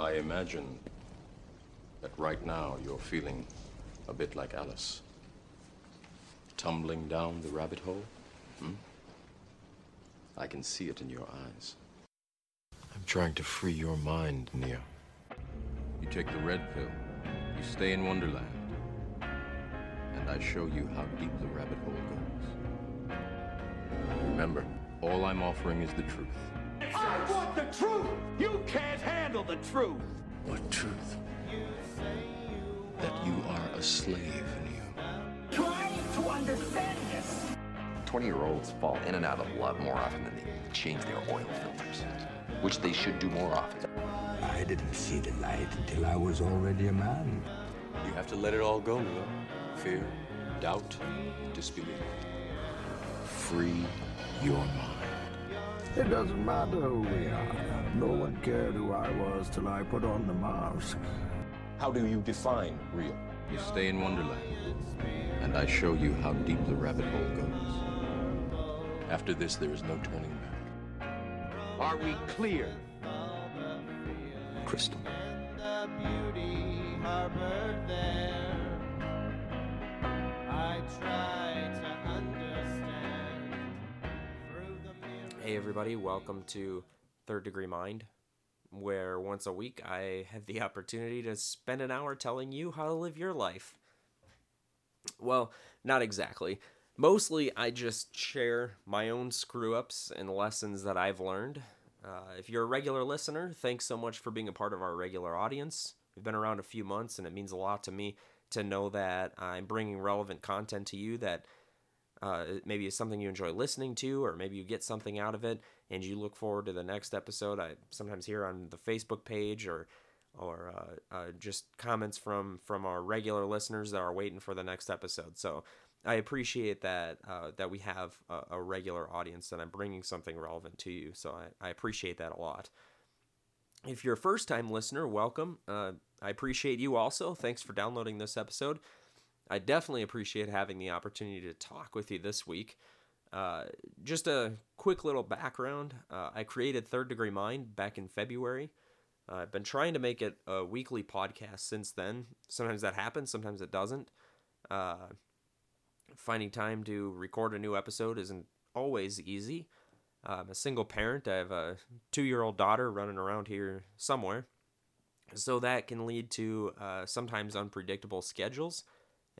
I imagine that right now you're feeling a bit like Alice. Tumbling down the rabbit hole? Hmm? I can see it in your eyes. I'm trying to free your mind, Neo. You take the red pill, you stay in Wonderland, and I show you how deep the rabbit hole goes. Remember, all I'm offering is the truth. I want the truth! You can't handle the truth! What truth? That you are a slave, Neo. Trying to understand this! 20 year olds fall in and out of love more often than they change their oil filters, which they should do more often. I didn't see the light until I was already a man. You have to let it all go, Neo. Fear, doubt, disbelief. Free your mind. It doesn't matter who we are. No one cared who I was till I put on the mask. How do you define real? You stay in Wonderland, and I show you how deep the rabbit hole goes. After this, there is no turning back. Are we clear? Crystal. Hey, everybody, welcome to Third Degree Mind, where once a week I have the opportunity to spend an hour telling you how to live your life. Well, not exactly. Mostly, I just share my own screw ups and lessons that I've learned. Uh, if you're a regular listener, thanks so much for being a part of our regular audience. We've been around a few months, and it means a lot to me to know that I'm bringing relevant content to you that uh, maybe it's something you enjoy listening to, or maybe you get something out of it, and you look forward to the next episode. I sometimes hear on the Facebook page or or uh, uh, just comments from from our regular listeners that are waiting for the next episode. So I appreciate that uh, that we have a, a, regular audience that I'm bringing something relevant to you. So I, I appreciate that a lot. If you're a first time listener, welcome. Uh, I appreciate you also. Thanks for downloading this episode. I definitely appreciate having the opportunity to talk with you this week. Uh, just a quick little background uh, I created Third Degree Mind back in February. Uh, I've been trying to make it a weekly podcast since then. Sometimes that happens, sometimes it doesn't. Uh, finding time to record a new episode isn't always easy. I'm a single parent. I have a two year old daughter running around here somewhere. So that can lead to uh, sometimes unpredictable schedules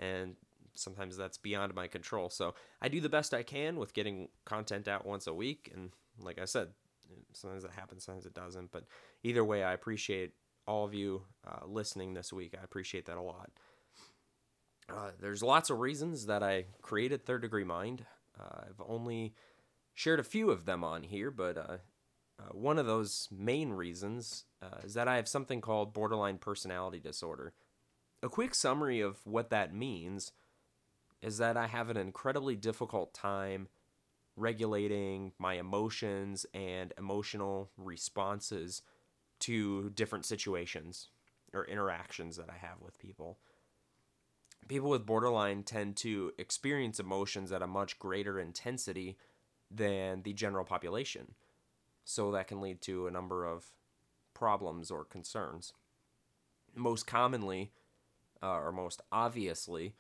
and sometimes that's beyond my control. So I do the best I can with getting content out once a week, and like I said, sometimes it happens, sometimes it doesn't. But either way, I appreciate all of you uh, listening this week. I appreciate that a lot. Uh, there's lots of reasons that I created Third Degree Mind. Uh, I've only shared a few of them on here, but uh, uh, one of those main reasons uh, is that I have something called borderline personality disorder a quick summary of what that means is that I have an incredibly difficult time regulating my emotions and emotional responses to different situations or interactions that I have with people. People with borderline tend to experience emotions at a much greater intensity than the general population. So that can lead to a number of problems or concerns. Most commonly, uh, or most obviously,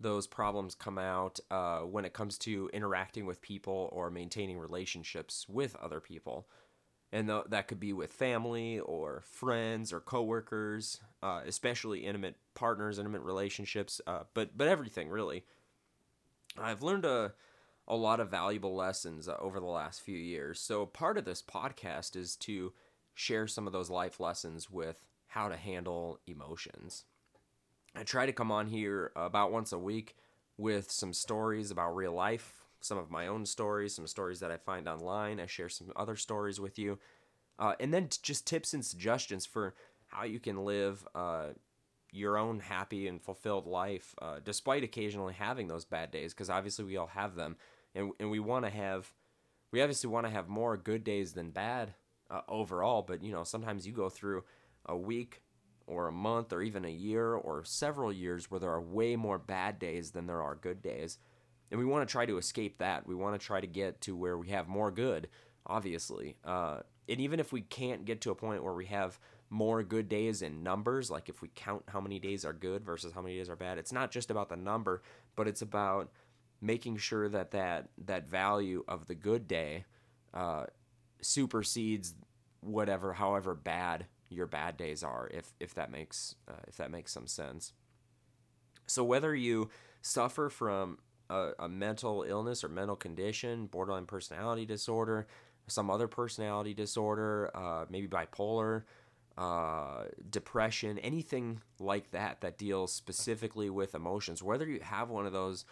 those problems come out uh, when it comes to interacting with people or maintaining relationships with other people. And th- that could be with family or friends or coworkers, uh, especially intimate partners, intimate relationships, uh, but but everything really. I've learned a a lot of valuable lessons uh, over the last few years. So part of this podcast is to share some of those life lessons with how to handle emotions. I try to come on here about once a week with some stories about real life, some of my own stories, some stories that I find online. I share some other stories with you. Uh, and then just tips and suggestions for how you can live uh, your own happy and fulfilled life, uh, despite occasionally having those bad days, because obviously we all have them. And, and we want to have, we obviously want to have more good days than bad uh, overall, but you know, sometimes you go through a week or a month or even a year or several years where there are way more bad days than there are good days. And we want to try to escape that. We want to try to get to where we have more good, obviously. Uh, and even if we can't get to a point where we have more good days in numbers, like if we count how many days are good versus how many days are bad, it's not just about the number, but it's about making sure that that, that value of the good day uh, supersedes whatever, however bad your bad days are, if if that makes uh, if that makes some sense. So whether you suffer from a, a mental illness or mental condition, borderline personality disorder, some other personality disorder, uh, maybe bipolar, uh, depression, anything like that that deals specifically with emotions, whether you have one of those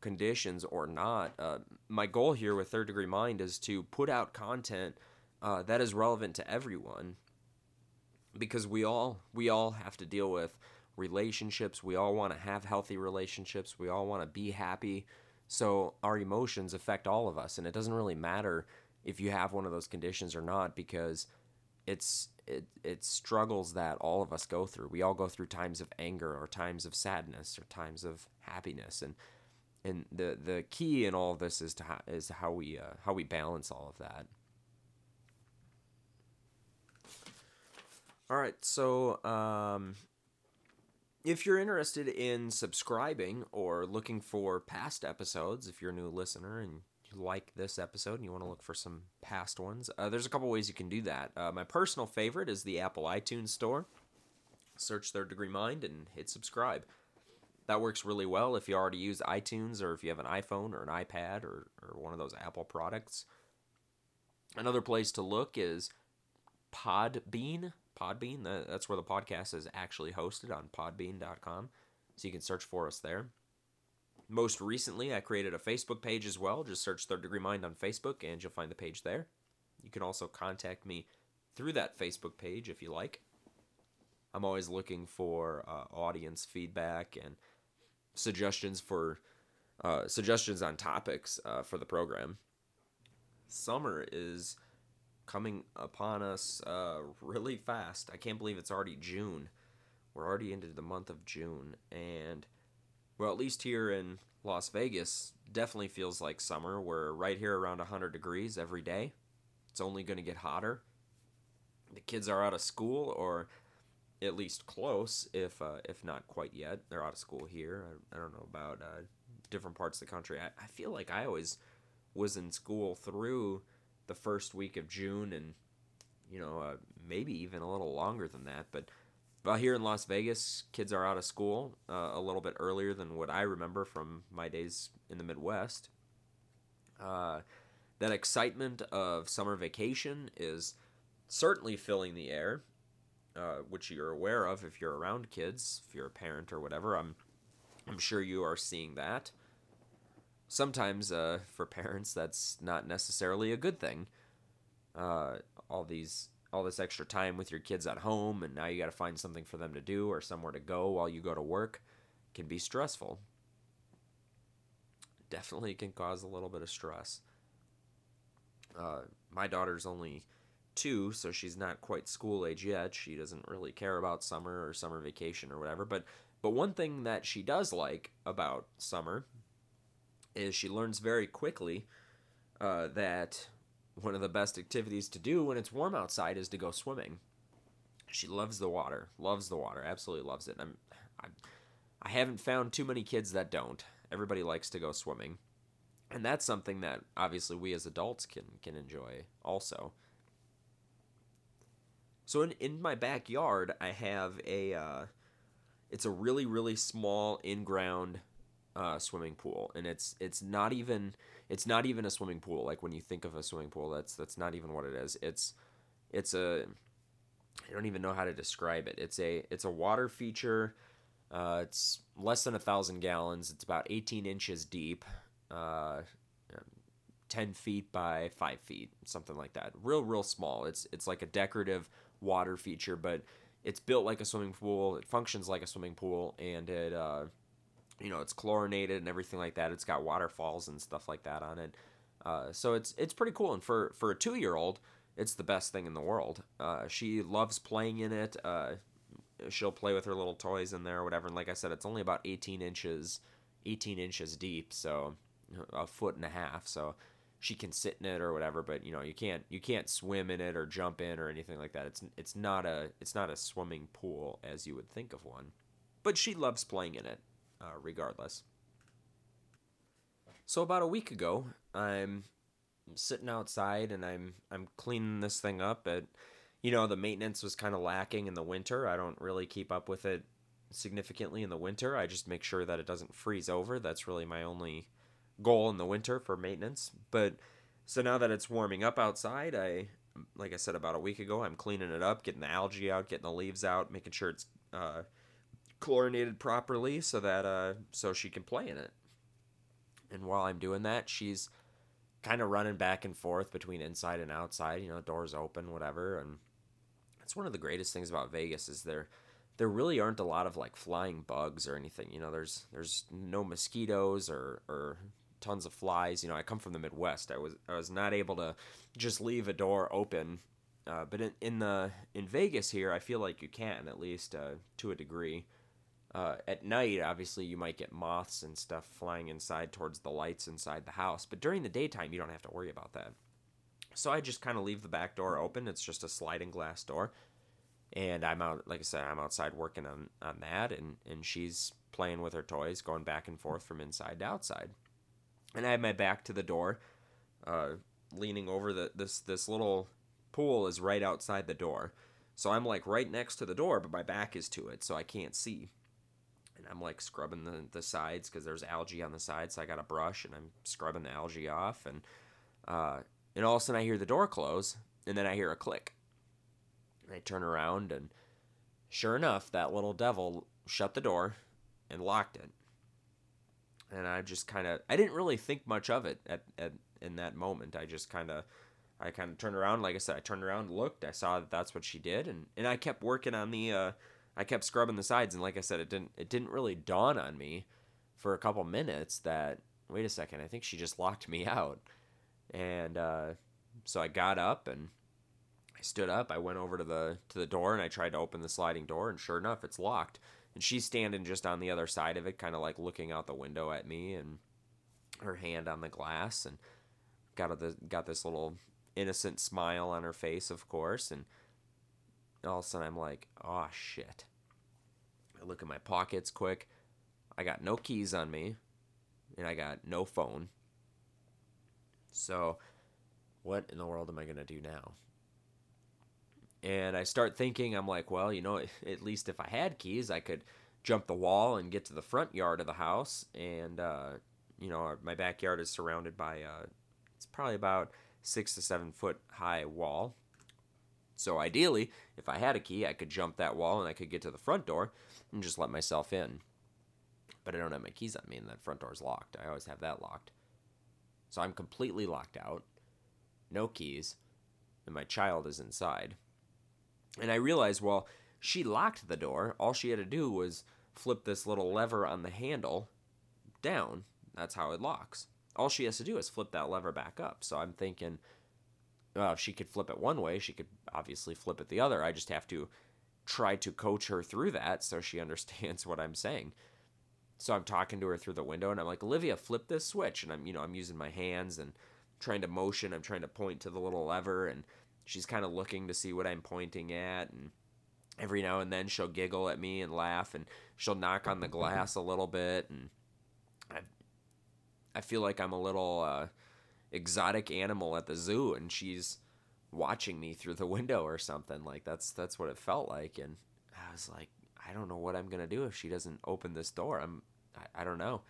conditions or not, uh, my goal here with Third Degree Mind is to put out content uh, that is relevant to everyone because we all we all have to deal with relationships. We all want to have healthy relationships. We all want to be happy. So our emotions affect all of us, and it doesn't really matter if you have one of those conditions or not because it's it it struggles that all of us go through. We all go through times of anger or times of sadness or times of happiness, and and the the key in all of this is to how, is how we uh, how we balance all of that. All right, so um, if you're interested in subscribing or looking for past episodes, if you're a new listener and you like this episode and you want to look for some past ones, uh, there's a couple ways you can do that. Uh, my personal favorite is the Apple iTunes Store. Search Third Degree Mind and hit subscribe. That works really well if you already use iTunes or if you have an iPhone or an iPad or, or one of those Apple products. Another place to look is Podbean. Podbean. That's where the podcast is actually hosted on podbean.com. So you can search for us there. Most recently, I created a Facebook page as well. Just search Third Degree Mind on Facebook and you'll find the page there. You can also contact me through that Facebook page if you like. I'm always looking for uh, audience feedback and suggestions for uh, suggestions on topics uh, for the program. Summer is coming upon us uh, really fast. I can't believe it's already June. We're already into the month of June, and well, at least here in Las Vegas, definitely feels like summer. We're right here around 100 degrees every day. It's only going to get hotter. The kids are out of school, or at least close, if uh, if not quite yet. They're out of school here. I, I don't know about uh, different parts of the country. I, I feel like I always was in school through the first week of June and you know uh, maybe even a little longer than that but well here in Las Vegas kids are out of school uh, a little bit earlier than what I remember from my days in the Midwest. Uh, that excitement of summer vacation is certainly filling the air uh, which you're aware of if you're around kids if you're a parent or whatever. I'm I'm sure you are seeing that sometimes uh, for parents that's not necessarily a good thing. Uh, all these all this extra time with your kids at home, and now you got to find something for them to do or somewhere to go while you go to work can be stressful. Definitely can cause a little bit of stress. Uh, my daughter's only two, so she's not quite school age yet. She doesn't really care about summer or summer vacation or whatever. But but one thing that she does like about summer is she learns very quickly uh, that one of the best activities to do when it's warm outside is to go swimming. She loves the water, loves the water, absolutely loves it. I'm, I'm, I haven't found too many kids that don't. Everybody likes to go swimming, and that's something that obviously we as adults can can enjoy also. So in in my backyard, I have a. Uh, it's a really really small in ground uh, swimming pool, and it's it's not even it's not even a swimming pool. Like when you think of a swimming pool, that's that's not even what it is. It's it's a I don't even know how to describe it. It's a it's a water feature. Uh, it's less than a thousand gallons. It's about 18 inches deep, uh, 10 feet by five feet, something like that. Real real small. It's it's like a decorative water feature, but it's built like a swimming pool. It functions like a swimming pool, and it uh, you know it's chlorinated and everything like that. It's got waterfalls and stuff like that on it. Uh, so it's it's pretty cool. And for for a two year old, it's the best thing in the world. Uh, she loves playing in it. Uh, she'll play with her little toys in there or whatever. And like I said, it's only about 18 inches, 18 inches deep, so a foot and a half. So she can sit in it or whatever, but you know, you can't you can't swim in it or jump in or anything like that. It's it's not a it's not a swimming pool as you would think of one. But she loves playing in it, uh, regardless. So about a week ago, I'm sitting outside and I'm I'm cleaning this thing up. At you know the maintenance was kind of lacking in the winter. I don't really keep up with it significantly in the winter. I just make sure that it doesn't freeze over. That's really my only goal in the winter for maintenance. But so now that it's warming up outside, I like I said about a week ago, I'm cleaning it up, getting the algae out, getting the leaves out, making sure it's uh, chlorinated properly so that uh, so she can play in it. And while I'm doing that, she's kind of running back and forth between inside and outside. You know, doors open, whatever. And that's one of the greatest things about Vegas is there there really aren't a lot of like flying bugs or anything. You know, there's there's no mosquitoes or or tons of flies. You know, I come from the Midwest. I was I was not able to just leave a door open. Uh, but in, in the in Vegas here, I feel like you can at least uh, to a degree. Uh, at night, obviously, you might get moths and stuff flying inside towards the lights inside the house, but during the daytime, you don't have to worry about that. So I just kind of leave the back door open. It's just a sliding glass door, and I'm out. Like I said, I'm outside working on on that, and and she's playing with her toys, going back and forth from inside to outside, and I have my back to the door, uh, leaning over the this this little pool is right outside the door. So I'm like right next to the door, but my back is to it, so I can't see and I'm like scrubbing the, the sides because there's algae on the sides. So I got a brush and I'm scrubbing the algae off, and uh, and all of a sudden I hear the door close, and then I hear a click. I turn around, and sure enough, that little devil shut the door and locked it. And I just kind of I didn't really think much of it at, at in that moment. I just kind of I kind of turned around, like I said, I turned around, looked, I saw that that's what she did, and and I kept working on the. Uh, I kept scrubbing the sides, and like I said, it didn't it didn't really dawn on me for a couple minutes that wait a second, I think she just locked me out, and uh, so I got up and I stood up. I went over to the to the door and I tried to open the sliding door, and sure enough, it's locked. And she's standing just on the other side of it, kind of like looking out the window at me, and her hand on the glass, and got a, got this little innocent smile on her face, of course, and all of a sudden I'm like, oh shit. I look at my pockets quick. I got no keys on me, and I got no phone. So, what in the world am I going to do now? And I start thinking, I'm like, well, you know, at least if I had keys, I could jump the wall and get to the front yard of the house. And, uh, you know, my backyard is surrounded by, uh, it's probably about six to seven foot high wall. So ideally, if I had a key, I could jump that wall and I could get to the front door and just let myself in. But I don't have my keys on me and that front door is locked. I always have that locked. So I'm completely locked out, no keys, and my child is inside. And I realized, well, she locked the door. All she had to do was flip this little lever on the handle down. That's how it locks. All she has to do is flip that lever back up. So I'm thinking, well, if she could flip it one way, she could obviously flip it the other. I just have to try to coach her through that so she understands what I'm saying. So I'm talking to her through the window and I'm like, Olivia, flip this switch. And I'm, you know, I'm using my hands and trying to motion. I'm trying to point to the little lever and she's kind of looking to see what I'm pointing at. And every now and then she'll giggle at me and laugh and she'll knock on the glass a little bit. And I, I feel like I'm a little uh, exotic animal at the zoo and she's watching me through the window or something. Like that's that's what it felt like, and I was like, I don't know what I'm gonna do if she doesn't open this door. I'm I, I don't know.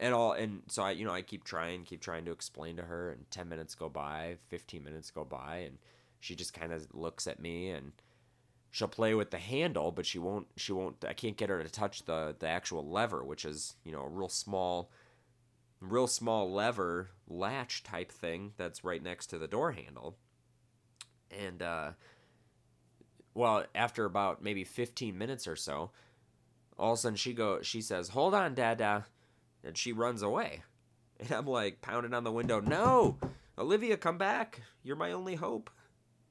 And all and so I you know I keep trying, keep trying to explain to her, and ten minutes go by, fifteen minutes go by, and she just kind of looks at me and she'll play with the handle, but she won't she won't I can't get her to touch the the actual lever, which is you know a real small real small lever latch type thing that's right next to the door handle and uh, well, after about maybe 15 minutes or so, all of a sudden she go, she says, "Hold on, Dada," and she runs away. And I'm like pounding on the window, "No, Olivia, come back! You're my only hope.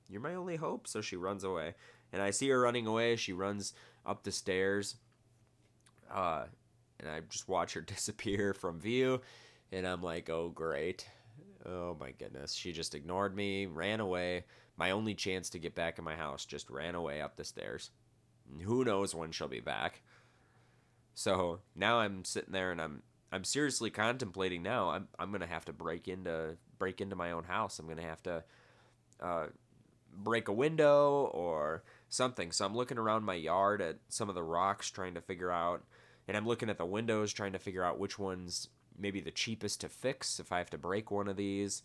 You're my only hope." So she runs away, and I see her running away. She runs up the stairs, uh, and I just watch her disappear from view, and I'm like, "Oh, great." Oh my goodness. She just ignored me, ran away. My only chance to get back in my house just ran away up the stairs. Who knows when she'll be back. So now I'm sitting there and I'm I'm seriously contemplating now. I'm I'm gonna have to break into break into my own house. I'm gonna have to uh, break a window or something. So I'm looking around my yard at some of the rocks, trying to figure out, and I'm looking at the windows, trying to figure out which ones maybe the cheapest to fix if I have to break one of these,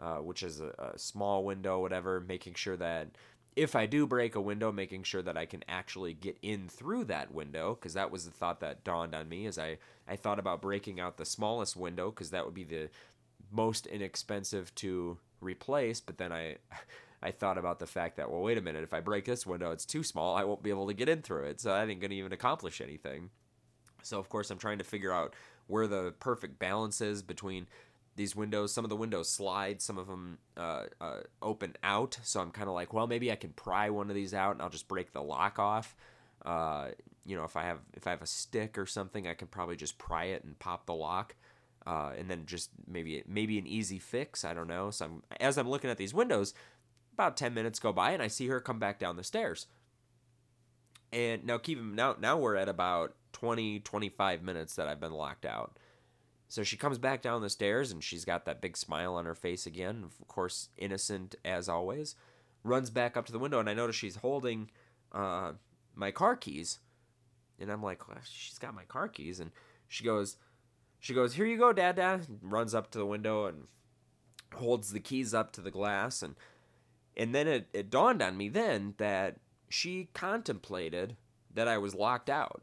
uh, which is a, a small window, whatever. Making sure that if I do break a window, making sure that I can actually get in through that window, because that was the thought that dawned on me as I, I thought about breaking out the smallest window, because that would be the most inexpensive to replace. But then I, I thought about the fact that, well, wait a minute, if I break this window, it's too small, I won't be able to get in through it, so that ain't gonna even accomplish anything. So of course I'm trying to figure out where the perfect balance is between these windows. Some of the windows slide, some of them uh, uh, open out. So I'm kind of like, well, maybe I can pry one of these out and I'll just break the lock off. Uh, you know, if I have if I have a stick or something, I can probably just pry it and pop the lock, uh, and then just maybe maybe an easy fix. I don't know. So I'm, as I'm looking at these windows, about ten minutes go by and I see her come back down the stairs. And now keep now now we're at about 20 25 minutes that I've been locked out. So she comes back down the stairs and she's got that big smile on her face again, of course, innocent as always. Runs back up to the window and I notice she's holding uh, my car keys. And I'm like, well, she's got my car keys. And she goes, she goes, here you go, dad, dad. Runs up to the window and holds the keys up to the glass. And, and then it, it dawned on me then that she contemplated that I was locked out.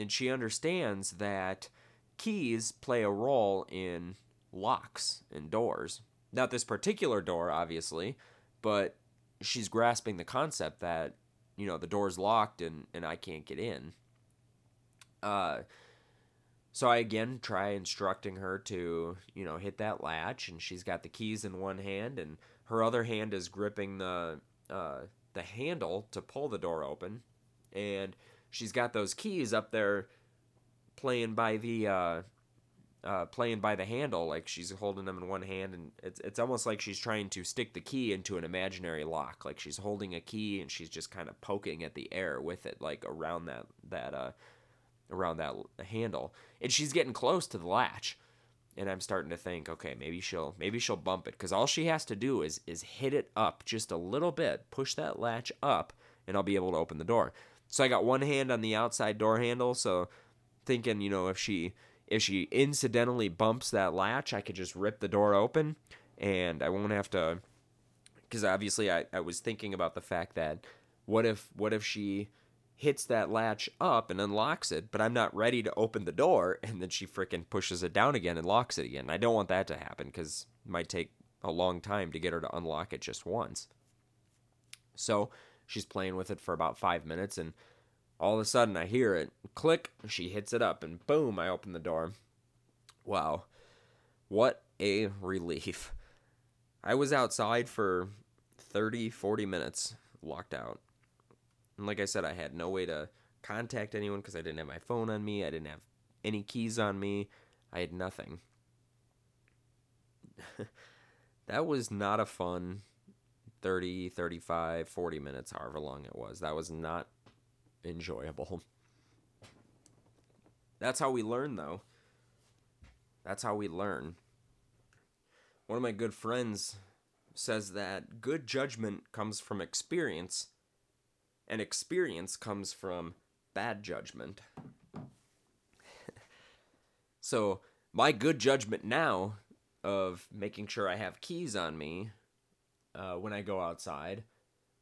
And she understands that keys play a role in locks and doors. Not this particular door, obviously, but she's grasping the concept that, you know, the door's locked and, and I can't get in. Uh, so I again try instructing her to, you know, hit that latch, and she's got the keys in one hand, and her other hand is gripping the uh, the handle to pull the door open, and she's got those keys up there playing by the uh, uh, playing by the handle, like she's holding them in one hand, and it's it's almost like she's trying to stick the key into an imaginary lock, like she's holding a key and she's just kind of poking at the air with it, like around that that uh around that handle, and she's getting close to the latch, and I'm starting to think, okay, maybe she'll maybe she'll bump it, because all she has to do is is hit it up just a little bit, push that latch up, and I'll be able to open the door. So I got one hand on the outside door handle, so thinking, you know, if she if she incidentally bumps that latch, I could just rip the door open and I won't have to because obviously I, I was thinking about the fact that what if what if she hits that latch up and unlocks it, but I'm not ready to open the door and then she freaking pushes it down again and locks it again. I don't want that to happen because it might take a long time to get her to unlock it just once. So she's playing with it for about five minutes and all of a sudden I hear it click, she hits it up, and boom, I open the door. Wow. What a relief. I was outside for 30, 40 minutes, locked out. And like I said, I had no way to contact anyone because I didn't have my phone on me, I didn't have any keys on me, I had nothing. that was not a fun 30, 35, 40 minutes, however long it was. That was not enjoyable. That's how we learn, though. That's how we learn. One of my good friends says that good judgment comes from experience, and experience comes from bad judgment. so, my good judgment now of making sure I have keys on me uh, when I go outside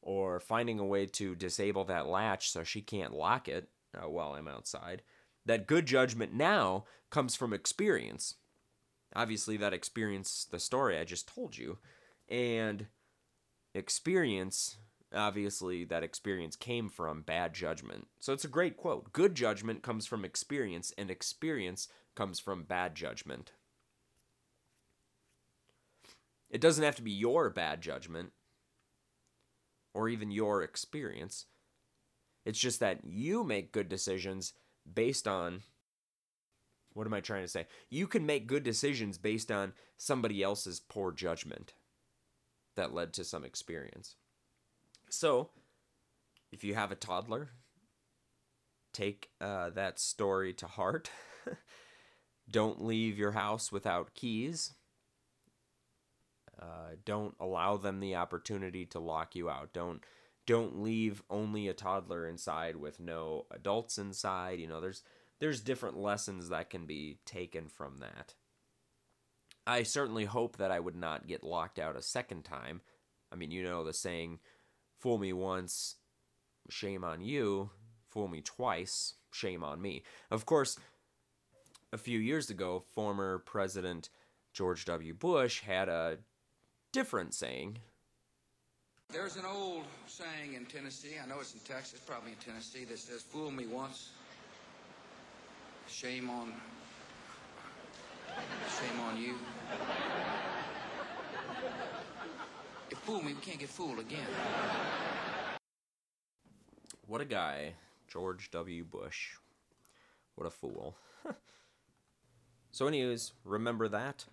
or finding a way to disable that latch so she can't lock it uh, while I'm outside. That good judgment now comes from experience. Obviously, that experience, the story I just told you, and experience, obviously, that experience came from bad judgment. So it's a great quote. Good judgment comes from experience, and experience comes from bad judgment. It doesn't have to be your bad judgment or even your experience. It's just that you make good decisions based on what am I trying to say? You can make good decisions based on somebody else's poor judgment that led to some experience. So, if you have a toddler, take uh, that story to heart. don't leave your house without keys. Uh, don't allow them the opportunity to lock you out. Don't don't leave only a toddler inside with no adults inside. You know, there's there's different lessons that can be taken from that. I certainly hope that I would not get locked out a second time. I mean, you know the saying, fool me once, shame on you, fool me twice, shame on me. Of course, a few years ago, former President George W. Bush had a different saying. There's an old saying in Tennessee, I know it's in Texas, probably in Tennessee, that says, fool me once, shame on, shame on you. You fool me, we can't get fooled again. What a guy, George W. Bush. What a fool. so, anyways, remember that.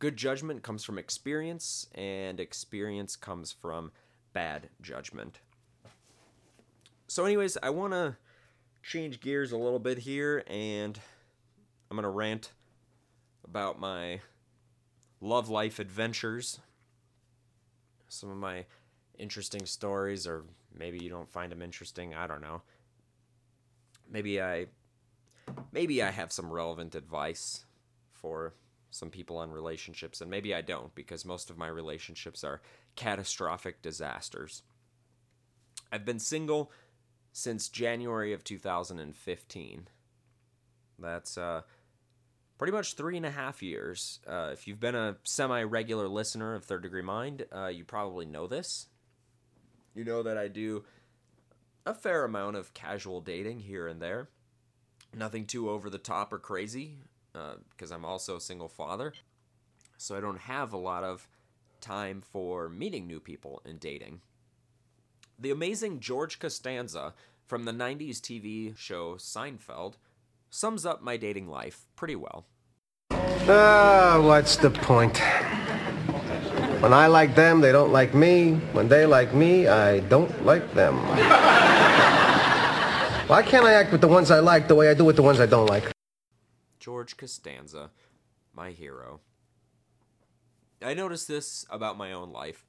Good judgment comes from experience, and experience comes from bad judgment. So, anyways, I want to change gears a little bit here, and I'm going to rant about my love life adventures. Some of my interesting stories, or maybe you don't find them interesting. I don't know. Maybe I, maybe I have some relevant advice for some people on relationships, and maybe I don't because most of my relationships are catastrophic disasters. I've been single since January of 2015. That's uh, pretty much three and a half years. Uh, if you've been a semi regular listener of Third Degree Mind, uh, you probably know this. You know that I do a fair amount of casual dating here and there. Nothing too over the top or crazy, because uh, I'm also a single father. So I don't have a lot of time for meeting new people and dating. The amazing George Costanza from the 90s TV show Seinfeld sums up my dating life pretty well. Ah, uh, what's the point? When I like them, they don't like me. When they like me, I don't like them. Why can't I act with the ones I like the way I do with the ones I don't like? George Costanza, my hero. I noticed this about my own life.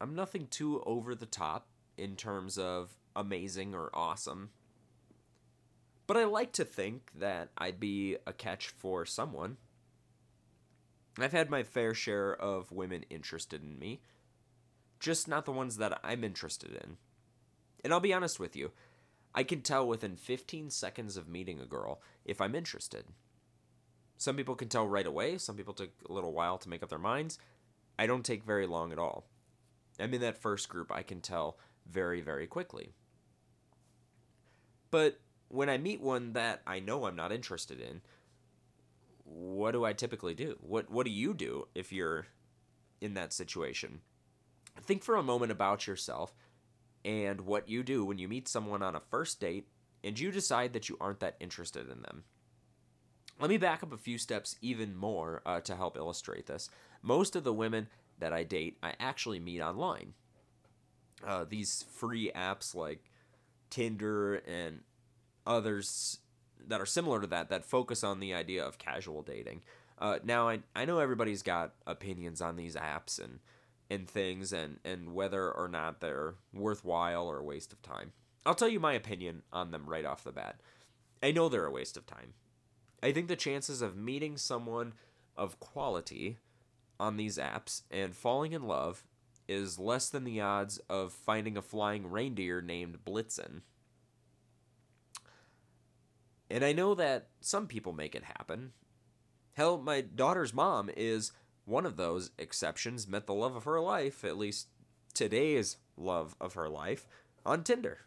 I'm nothing too over the top in terms of amazing or awesome. But I like to think that I'd be a catch for someone. I've had my fair share of women interested in me, just not the ones that I'm interested in. And I'll be honest with you, I can tell within 15 seconds of meeting a girl if I'm interested. Some people can tell right away, some people take a little while to make up their minds. I don't take very long at all. I'm in that first group, I can tell very, very quickly. But when I meet one that I know I'm not interested in, what do I typically do? What what do you do if you're in that situation? Think for a moment about yourself and what you do when you meet someone on a first date and you decide that you aren't that interested in them. Let me back up a few steps even more uh, to help illustrate this. Most of the women that I date, I actually meet online. Uh, these free apps like Tinder and others that are similar to that that focus on the idea of casual dating. Uh, now I I know everybody's got opinions on these apps and and things and and whether or not they're worthwhile or a waste of time. I'll tell you my opinion on them right off the bat. I know they're a waste of time. I think the chances of meeting someone of quality on these apps and falling in love is less than the odds of finding a flying reindeer named Blitzen. And I know that some people make it happen. Hell, my daughter's mom is one of those exceptions, met the love of her life, at least today's love of her life, on Tinder.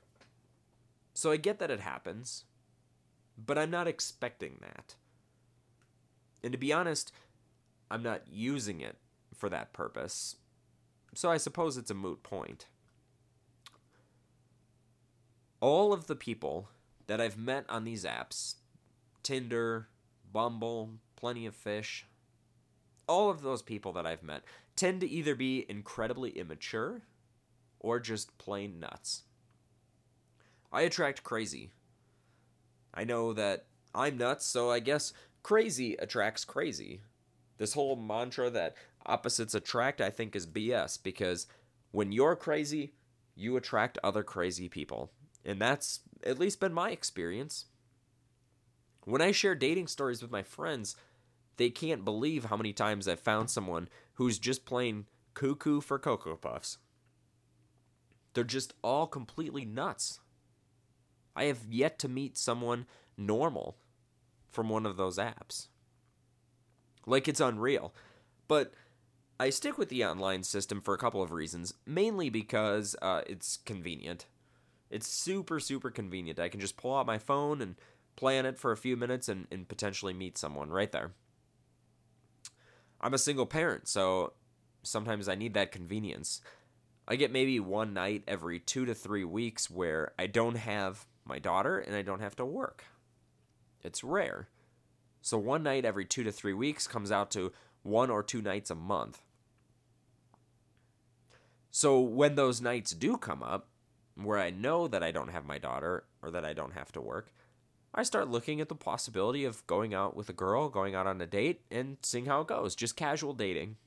So I get that it happens, but I'm not expecting that. And to be honest, I'm not using it for that purpose. So I suppose it's a moot point. All of the people that I've met on these apps Tinder, Bumble, Plenty of Fish all of those people that I've met tend to either be incredibly immature or just plain nuts. I attract crazy. I know that I'm nuts, so I guess crazy attracts crazy. This whole mantra that opposites attract, I think, is BS because when you're crazy, you attract other crazy people. And that's at least been my experience. When I share dating stories with my friends, they can't believe how many times I've found someone who's just plain cuckoo for Cocoa Puffs. They're just all completely nuts. I have yet to meet someone normal from one of those apps. Like it's unreal. But I stick with the online system for a couple of reasons. Mainly because uh, it's convenient. It's super, super convenient. I can just pull out my phone and play on it for a few minutes and, and potentially meet someone right there. I'm a single parent, so sometimes I need that convenience. I get maybe one night every two to three weeks where I don't have my daughter and I don't have to work. It's rare. So one night every two to three weeks comes out to one or two nights a month. So when those nights do come up, where I know that I don't have my daughter or that I don't have to work, I start looking at the possibility of going out with a girl, going out on a date, and seeing how it goes. Just casual dating.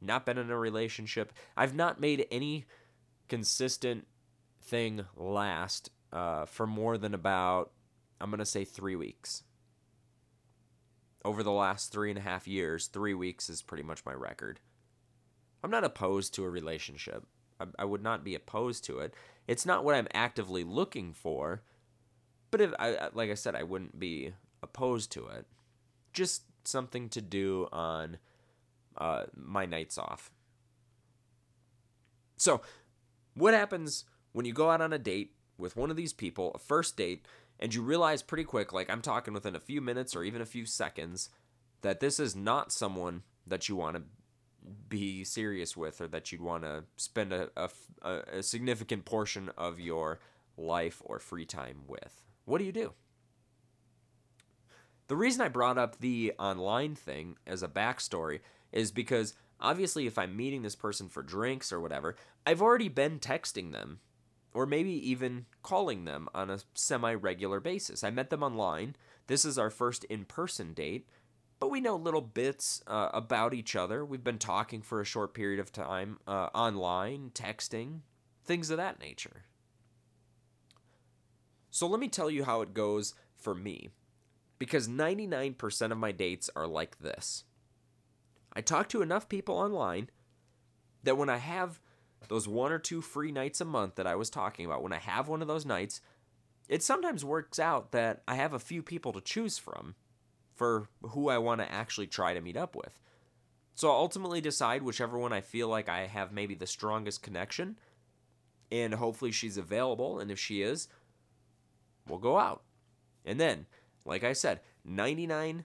Not been in a relationship. I've not made any consistent thing last uh, for more than about, I'm going to say, three weeks. Over the last three and a half years, three weeks is pretty much my record. I'm not opposed to a relationship. I, I would not be opposed to it. It's not what I'm actively looking for but if I like I said, I wouldn't be opposed to it. Just something to do on uh, my nights off. So, what happens when you go out on a date with one of these people, a first date, and you realize pretty quick, like I'm talking within a few minutes or even a few seconds, that this is not someone that you want to be serious with or that you'd want to spend a, a, a significant portion of your life or free time with? What do you do? The reason I brought up the online thing as a backstory is because obviously, if I'm meeting this person for drinks or whatever, I've already been texting them or maybe even calling them on a semi regular basis. I met them online. This is our first in person date, but we know little bits uh, about each other. We've been talking for a short period of time uh, online, texting, things of that nature. So let me tell you how it goes for me. Because 99% of my dates are like this. I talk to enough people online that when I have those one or two free nights a month that I was talking about, when I have one of those nights, it sometimes works out that I have a few people to choose from for who I want to actually try to meet up with. So I'll ultimately decide whichever one I feel like I have maybe the strongest connection, and hopefully she's available. And if she is, we'll go out. And then, like I said, 99%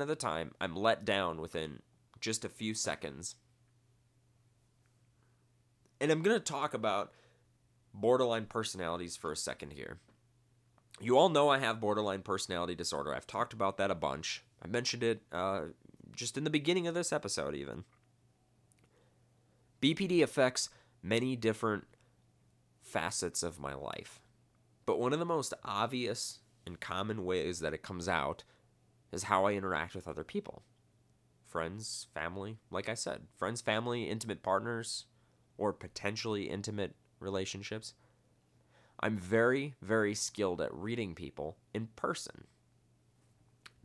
of the time, I'm let down within just a few seconds. And I'm going to talk about borderline personalities for a second here. You all know I have borderline personality disorder. I've talked about that a bunch. I mentioned it uh, just in the beginning of this episode, even. BPD affects many different facets of my life. But one of the most obvious and common ways that it comes out is how I interact with other people friends, family, like I said, friends, family, intimate partners, or potentially intimate relationships. I'm very, very skilled at reading people in person.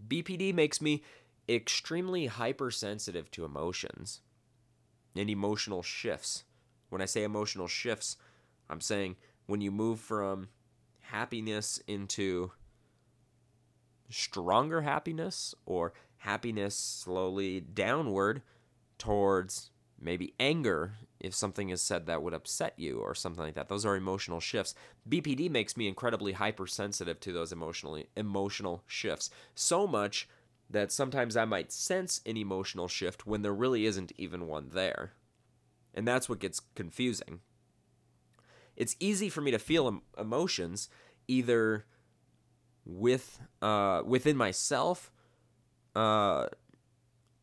BPD makes me extremely hypersensitive to emotions and emotional shifts. When I say emotional shifts, I'm saying when you move from happiness into stronger happiness or happiness slowly downward towards maybe anger if something is said that would upset you or something like that. Those are emotional shifts. BPD makes me incredibly hypersensitive to those emotionally emotional shifts. So much that sometimes I might sense an emotional shift when there really isn't even one there. And that's what gets confusing it's easy for me to feel em- emotions either with uh, within myself, uh,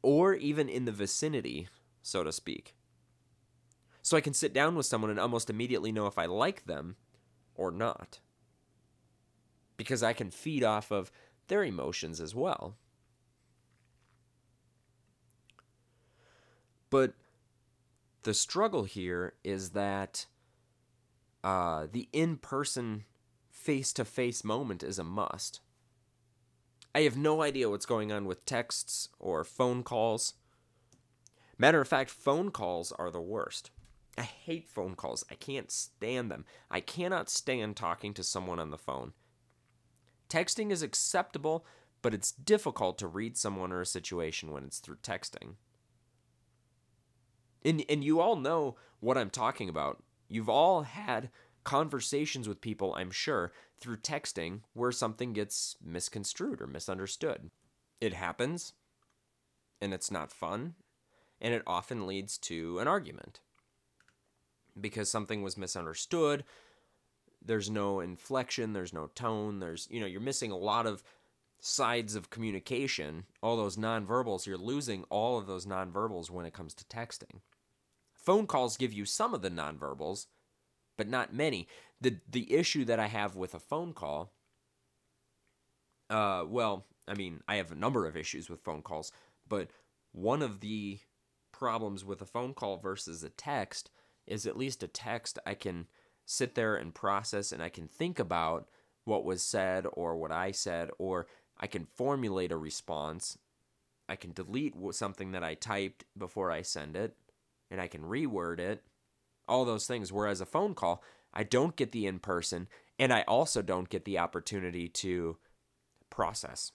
or even in the vicinity, so to speak. So I can sit down with someone and almost immediately know if I like them or not. Because I can feed off of their emotions as well. But the struggle here is that uh, the in person, face to face moment is a must. I have no idea what's going on with texts or phone calls. Matter of fact, phone calls are the worst. I hate phone calls. I can't stand them. I cannot stand talking to someone on the phone. Texting is acceptable, but it's difficult to read someone or a situation when it's through texting. And, and you all know what I'm talking about. You've all had conversations with people, I'm sure, through texting where something gets misconstrued or misunderstood. It happens, and it's not fun, and it often leads to an argument because something was misunderstood. There's no inflection, there's no tone, there's, you know, you're missing a lot of sides of communication, all those nonverbals. You're losing all of those nonverbals when it comes to texting. Phone calls give you some of the nonverbals, but not many. The the issue that I have with a phone call uh well, I mean, I have a number of issues with phone calls, but one of the problems with a phone call versus a text is at least a text I can sit there and process and I can think about what was said or what I said or I can formulate a response. I can delete something that I typed before I send it and I can reword it. All those things whereas a phone call, I don't get the in person and I also don't get the opportunity to process.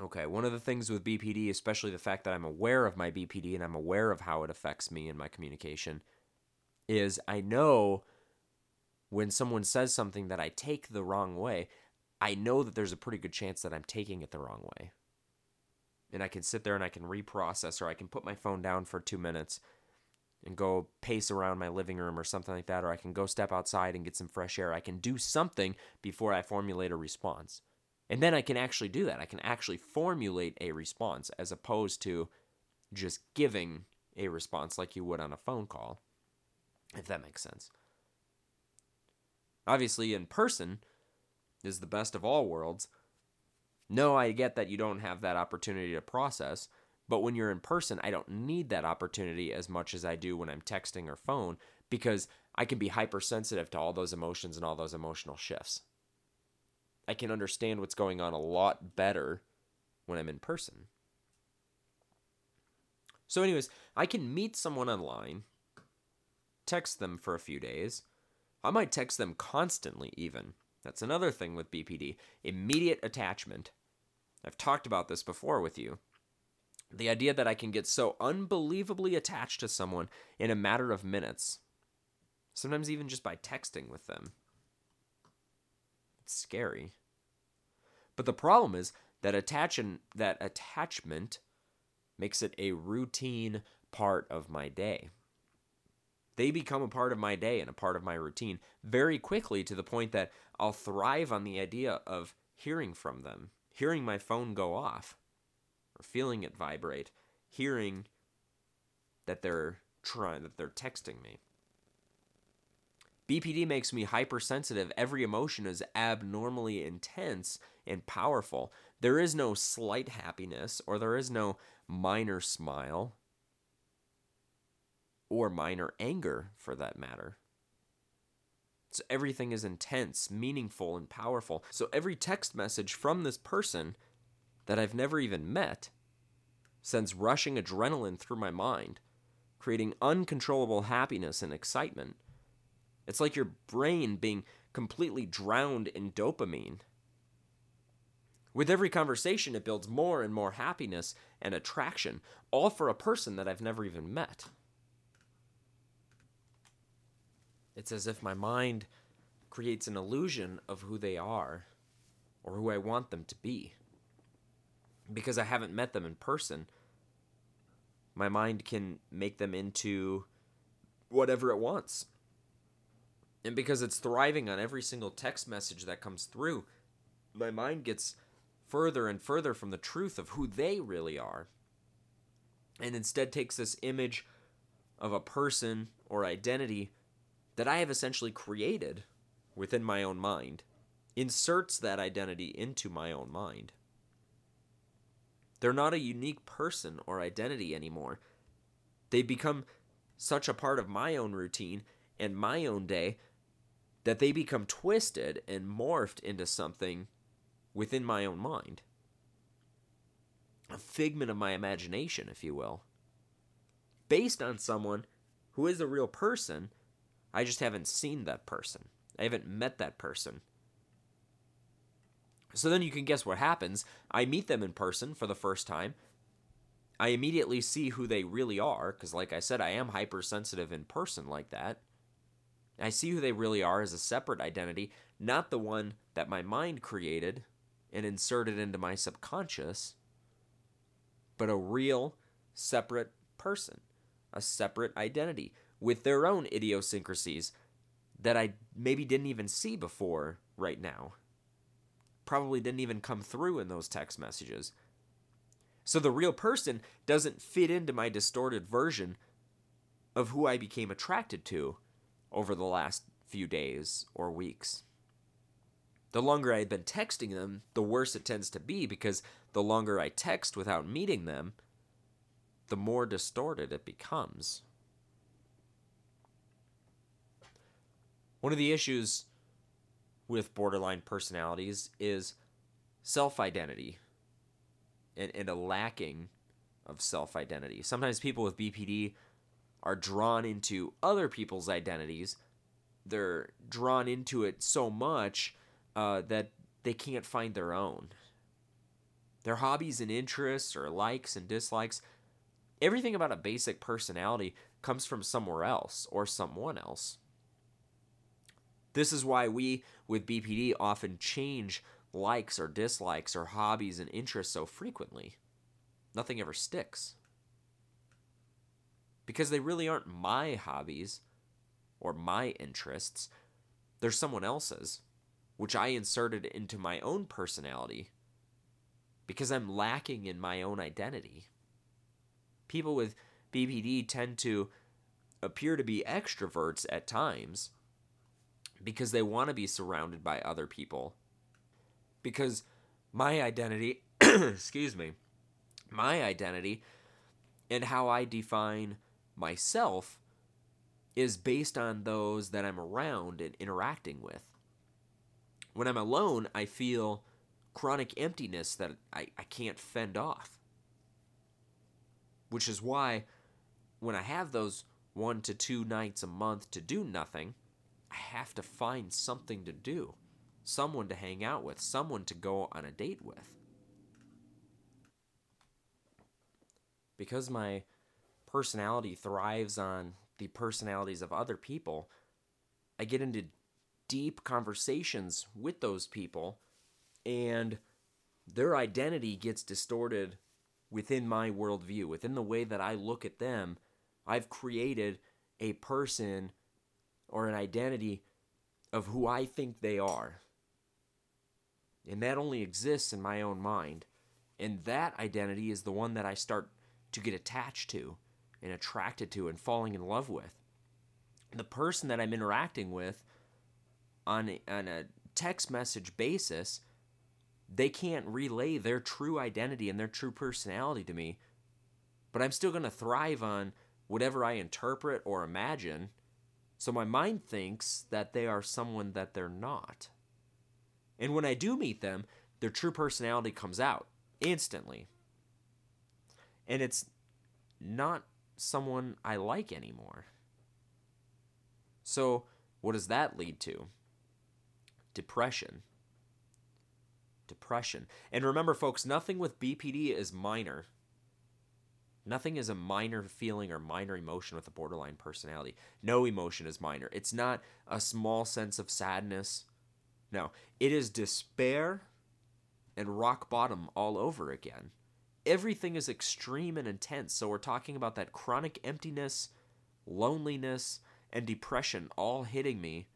Okay, one of the things with BPD, especially the fact that I'm aware of my BPD and I'm aware of how it affects me in my communication, is I know when someone says something that I take the wrong way, I know that there's a pretty good chance that I'm taking it the wrong way. And I can sit there and I can reprocess, or I can put my phone down for two minutes and go pace around my living room or something like that, or I can go step outside and get some fresh air. I can do something before I formulate a response. And then I can actually do that. I can actually formulate a response as opposed to just giving a response like you would on a phone call if that makes sense. Obviously, in person is the best of all worlds. No, I get that you don't have that opportunity to process, but when you're in person, I don't need that opportunity as much as I do when I'm texting or phone because I can be hypersensitive to all those emotions and all those emotional shifts. I can understand what's going on a lot better when I'm in person. So, anyways, I can meet someone online text them for a few days. I might text them constantly, even. That's another thing with BPD immediate attachment. I've talked about this before with you. The idea that I can get so unbelievably attached to someone in a matter of minutes, sometimes even just by texting with them. It's scary. But the problem is that attachment that attachment makes it a routine part of my day. They become a part of my day and a part of my routine very quickly to the point that I'll thrive on the idea of hearing from them, hearing my phone go off, or feeling it vibrate, hearing that they're trying that they're texting me. BPD makes me hypersensitive. Every emotion is abnormally intense and powerful. There is no slight happiness or there is no minor smile or minor anger for that matter. So everything is intense, meaningful, and powerful. So every text message from this person that I've never even met sends rushing adrenaline through my mind, creating uncontrollable happiness and excitement. It's like your brain being completely drowned in dopamine. With every conversation, it builds more and more happiness and attraction, all for a person that I've never even met. It's as if my mind creates an illusion of who they are or who I want them to be. Because I haven't met them in person, my mind can make them into whatever it wants. And because it's thriving on every single text message that comes through, my mind gets further and further from the truth of who they really are and instead takes this image of a person or identity that I have essentially created within my own mind, inserts that identity into my own mind. They're not a unique person or identity anymore. They become such a part of my own routine and my own day that they become twisted and morphed into something within my own mind. A figment of my imagination, if you will. Based on someone who is a real person, I just haven't seen that person. I haven't met that person. So then you can guess what happens. I meet them in person for the first time. I immediately see who they really are, because, like I said, I am hypersensitive in person like that. I see who they really are as a separate identity, not the one that my mind created and inserted into my subconscious, but a real, separate person, a separate identity with their own idiosyncrasies that I maybe didn't even see before right now. Probably didn't even come through in those text messages. So the real person doesn't fit into my distorted version of who I became attracted to over the last few days or weeks. The longer I had been texting them, the worse it tends to be because the longer I text without meeting them, the more distorted it becomes. One of the issues with borderline personalities is self identity and, and a lacking of self identity. Sometimes people with BPD are drawn into other people's identities. They're drawn into it so much uh, that they can't find their own. Their hobbies and interests, or likes and dislikes, everything about a basic personality comes from somewhere else or someone else. This is why we with BPD often change likes or dislikes or hobbies and interests so frequently. Nothing ever sticks. Because they really aren't my hobbies or my interests, they're someone else's, which I inserted into my own personality because I'm lacking in my own identity. People with BPD tend to appear to be extroverts at times because they want to be surrounded by other people. Because my identity, excuse me, my identity and how I define myself is based on those that I'm around and interacting with. When I'm alone, I feel chronic emptiness that I, I can't fend off. Which is why when I have those one to two nights a month to do nothing, I have to find something to do, someone to hang out with, someone to go on a date with. Because my personality thrives on the personalities of other people, I get into deep conversations with those people, and their identity gets distorted within my worldview, within the way that I look at them. I've created a person or an identity of who I think they are. And that only exists in my own mind. And that identity is the one that I start to get attached to and attracted to and falling in love with. The person that I'm interacting with on a, on a text message basis, they can't relay their true identity and their true personality to me. But I'm still going to thrive on whatever I interpret or imagine so my mind thinks that they are someone that they're not. And when I do meet them, their true personality comes out instantly. And it's not someone I like anymore. So, what does that lead to? Depression. Depression. And remember, folks, nothing with BPD is minor. Nothing is a minor feeling or minor emotion with a borderline personality. No emotion is minor. It's not a small sense of sadness. No, it is despair and rock bottom all over again. Everything is extreme and intense. So we're talking about that chronic emptiness, loneliness, and depression all hitting me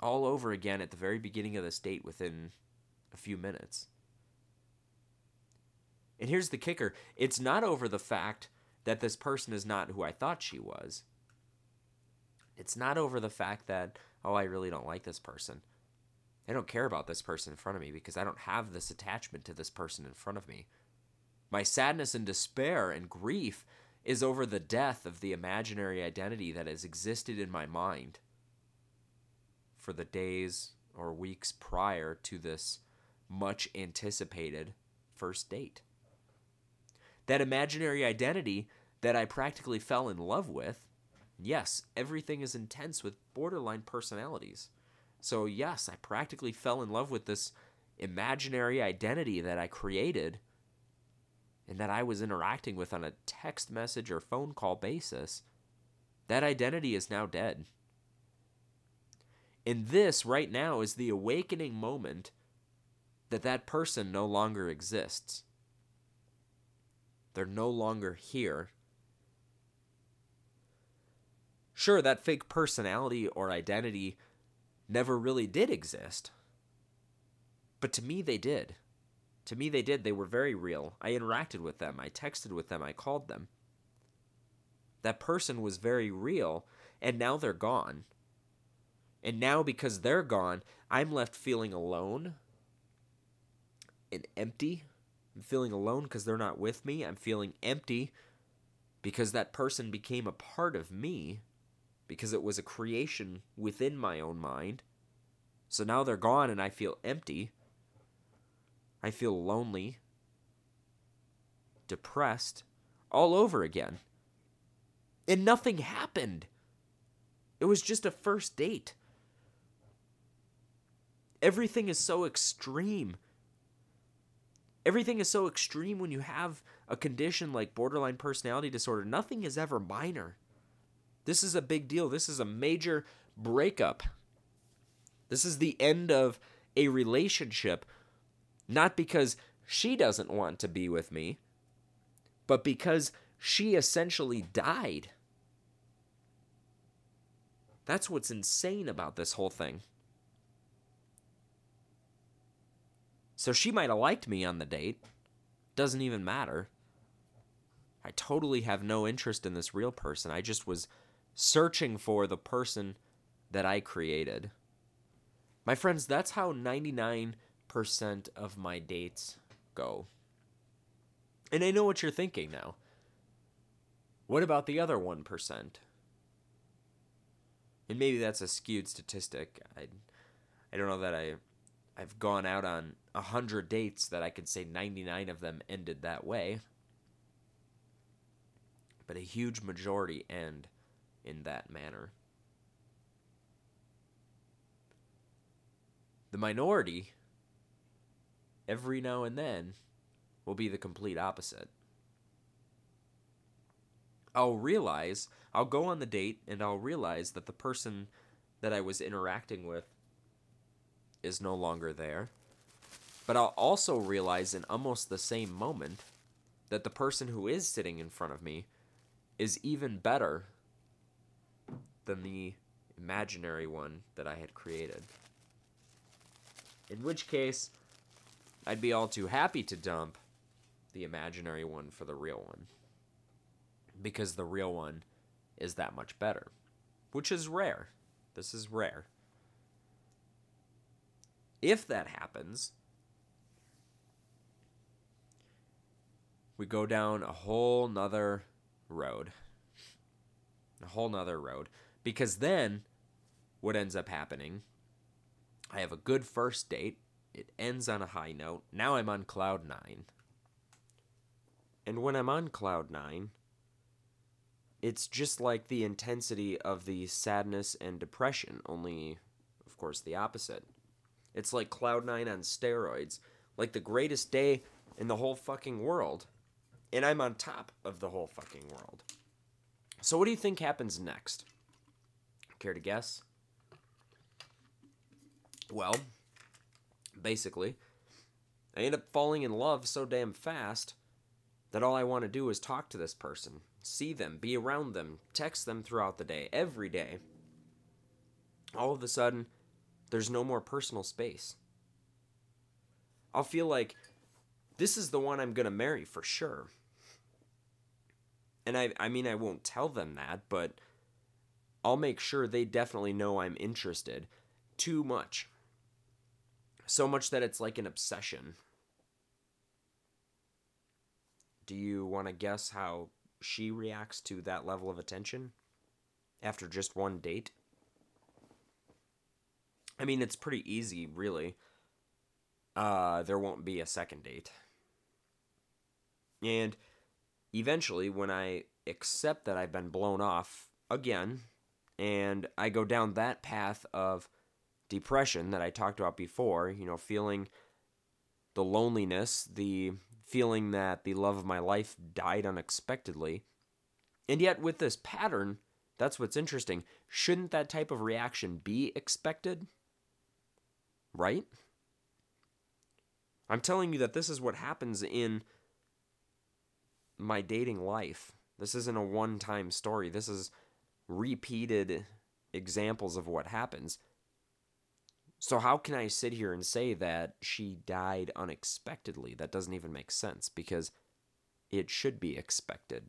all over again at the very beginning of this date within a few minutes. And here's the kicker it's not over the fact that this person is not who I thought she was. It's not over the fact that, oh, I really don't like this person. I don't care about this person in front of me because I don't have this attachment to this person in front of me. My sadness and despair and grief is over the death of the imaginary identity that has existed in my mind for the days or weeks prior to this much anticipated first date. That imaginary identity that I practically fell in love with. Yes, everything is intense with borderline personalities. So, yes, I practically fell in love with this imaginary identity that I created and that I was interacting with on a text message or phone call basis. That identity is now dead. And this, right now, is the awakening moment that that person no longer exists. They're no longer here. Sure, that fake personality or identity never really did exist. But to me, they did. To me, they did. They were very real. I interacted with them, I texted with them, I called them. That person was very real, and now they're gone. And now, because they're gone, I'm left feeling alone and empty I'm feeling alone because they're not with me. I'm feeling empty because that person became a part of me because it was a creation within my own mind. So now they're gone and I feel empty. I feel lonely, depressed, all over again. And nothing happened. It was just a first date. Everything is so extreme Everything is so extreme when you have a condition like borderline personality disorder. Nothing is ever minor. This is a big deal. This is a major breakup. This is the end of a relationship, not because she doesn't want to be with me, but because she essentially died. That's what's insane about this whole thing. So she might have liked me on the date. Doesn't even matter. I totally have no interest in this real person. I just was searching for the person that I created. My friends, that's how 99% of my dates go. And I know what you're thinking now. What about the other 1%? And maybe that's a skewed statistic. I I don't know that I I've gone out on a hundred dates that I could say 99 of them ended that way. But a huge majority end in that manner. The minority, every now and then, will be the complete opposite. I'll realize, I'll go on the date and I'll realize that the person that I was interacting with is no longer there. But I'll also realize in almost the same moment that the person who is sitting in front of me is even better than the imaginary one that I had created. In which case, I'd be all too happy to dump the imaginary one for the real one. Because the real one is that much better. Which is rare. This is rare. If that happens, we go down a whole nother road. A whole nother road. Because then, what ends up happening, I have a good first date. It ends on a high note. Now I'm on cloud nine. And when I'm on cloud nine, it's just like the intensity of the sadness and depression, only, of course, the opposite. It's like Cloud9 on steroids. Like the greatest day in the whole fucking world. And I'm on top of the whole fucking world. So, what do you think happens next? Care to guess? Well, basically, I end up falling in love so damn fast that all I want to do is talk to this person, see them, be around them, text them throughout the day, every day. All of a sudden, there's no more personal space. I'll feel like this is the one I'm going to marry for sure. And I I mean I won't tell them that, but I'll make sure they definitely know I'm interested too much. So much that it's like an obsession. Do you want to guess how she reacts to that level of attention after just one date? I mean, it's pretty easy, really. Uh, there won't be a second date. And eventually, when I accept that I've been blown off again, and I go down that path of depression that I talked about before, you know, feeling the loneliness, the feeling that the love of my life died unexpectedly. And yet, with this pattern, that's what's interesting. Shouldn't that type of reaction be expected? Right? I'm telling you that this is what happens in my dating life. This isn't a one time story. This is repeated examples of what happens. So, how can I sit here and say that she died unexpectedly? That doesn't even make sense because it should be expected.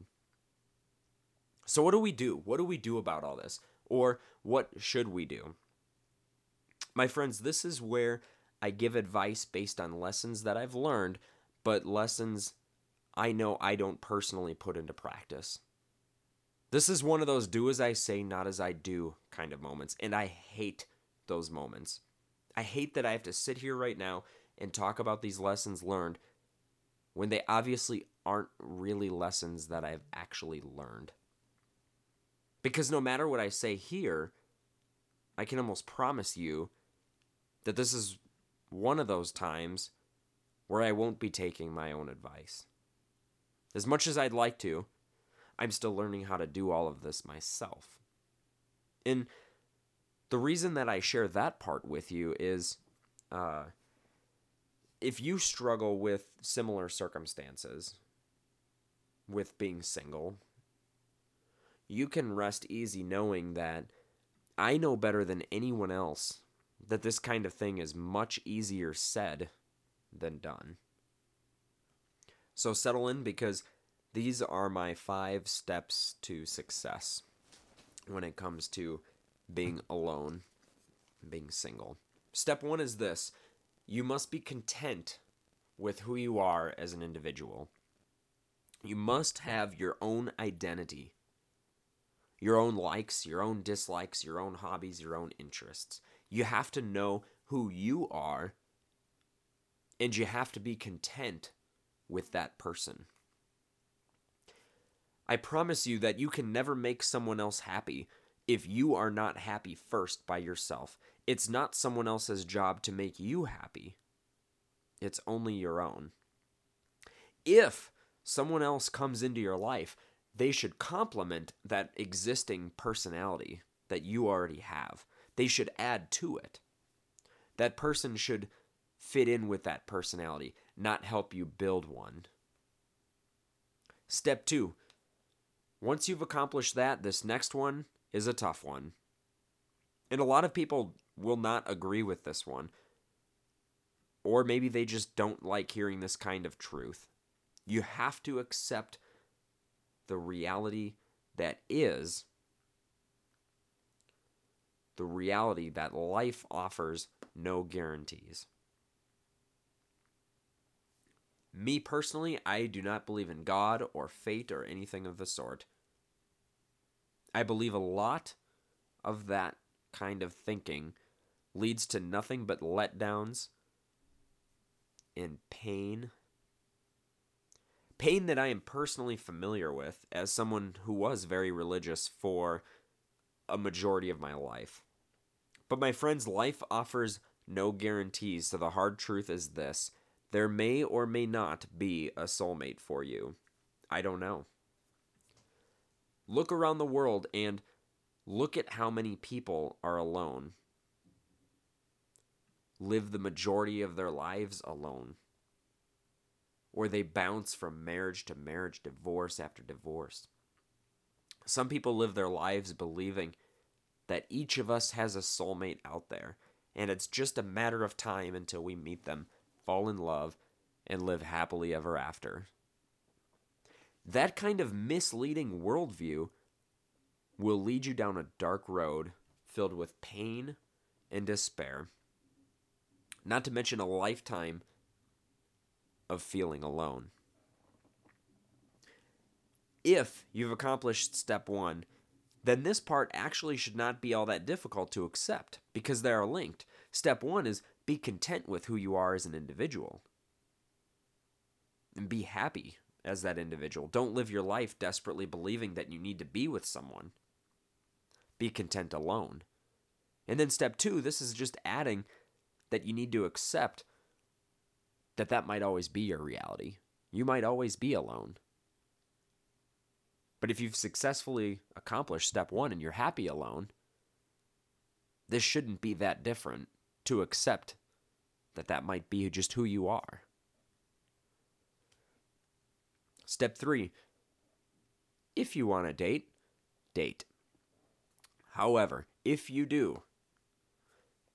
So, what do we do? What do we do about all this? Or what should we do? My friends, this is where I give advice based on lessons that I've learned, but lessons I know I don't personally put into practice. This is one of those do as I say, not as I do kind of moments, and I hate those moments. I hate that I have to sit here right now and talk about these lessons learned when they obviously aren't really lessons that I've actually learned. Because no matter what I say here, I can almost promise you that this is one of those times where I won't be taking my own advice. As much as I'd like to, I'm still learning how to do all of this myself. And the reason that I share that part with you is uh, if you struggle with similar circumstances with being single, you can rest easy knowing that I know better than anyone else that this kind of thing is much easier said than done. So settle in because these are my five steps to success when it comes to being alone, being single. Step one is this you must be content with who you are as an individual. You must have your own identity, your own likes, your own dislikes, your own hobbies, your own interests. You have to know who you are, and you have to be content with that person. I promise you that you can never make someone else happy if you are not happy first by yourself. It's not someone else's job to make you happy, it's only your own. If someone else comes into your life, they should complement that existing personality that you already have. They should add to it. That person should fit in with that personality, not help you build one. Step two. Once you've accomplished that, this next one is a tough one. And a lot of people will not agree with this one. Or maybe they just don't like hearing this kind of truth. You have to accept the reality that is the reality that life offers no guarantees. Me personally, I do not believe in God or fate or anything of the sort. I believe a lot of that kind of thinking leads to nothing but letdowns and pain. Pain that I am personally familiar with as someone who was very religious for a majority of my life. But my friend's life offers no guarantees, so the hard truth is this there may or may not be a soulmate for you. I don't know. Look around the world and look at how many people are alone, live the majority of their lives alone, or they bounce from marriage to marriage, divorce after divorce. Some people live their lives believing that each of us has a soulmate out there, and it's just a matter of time until we meet them fall in love, and live happily ever after. That kind of misleading worldview will lead you down a dark road filled with pain and despair, not to mention a lifetime of feeling alone. If you've accomplished step one, then this part actually should not be all that difficult to accept because they are linked. Step one is be content with who you are as an individual and be happy as that individual. Don't live your life desperately believing that you need to be with someone. Be content alone. And then step two, this is just adding that you need to accept that that might always be your reality. You might always be alone. But if you've successfully accomplished step one and you're happy alone, this shouldn't be that different to accept that that might be just who you are. Step three if you want to date, date. However, if you do,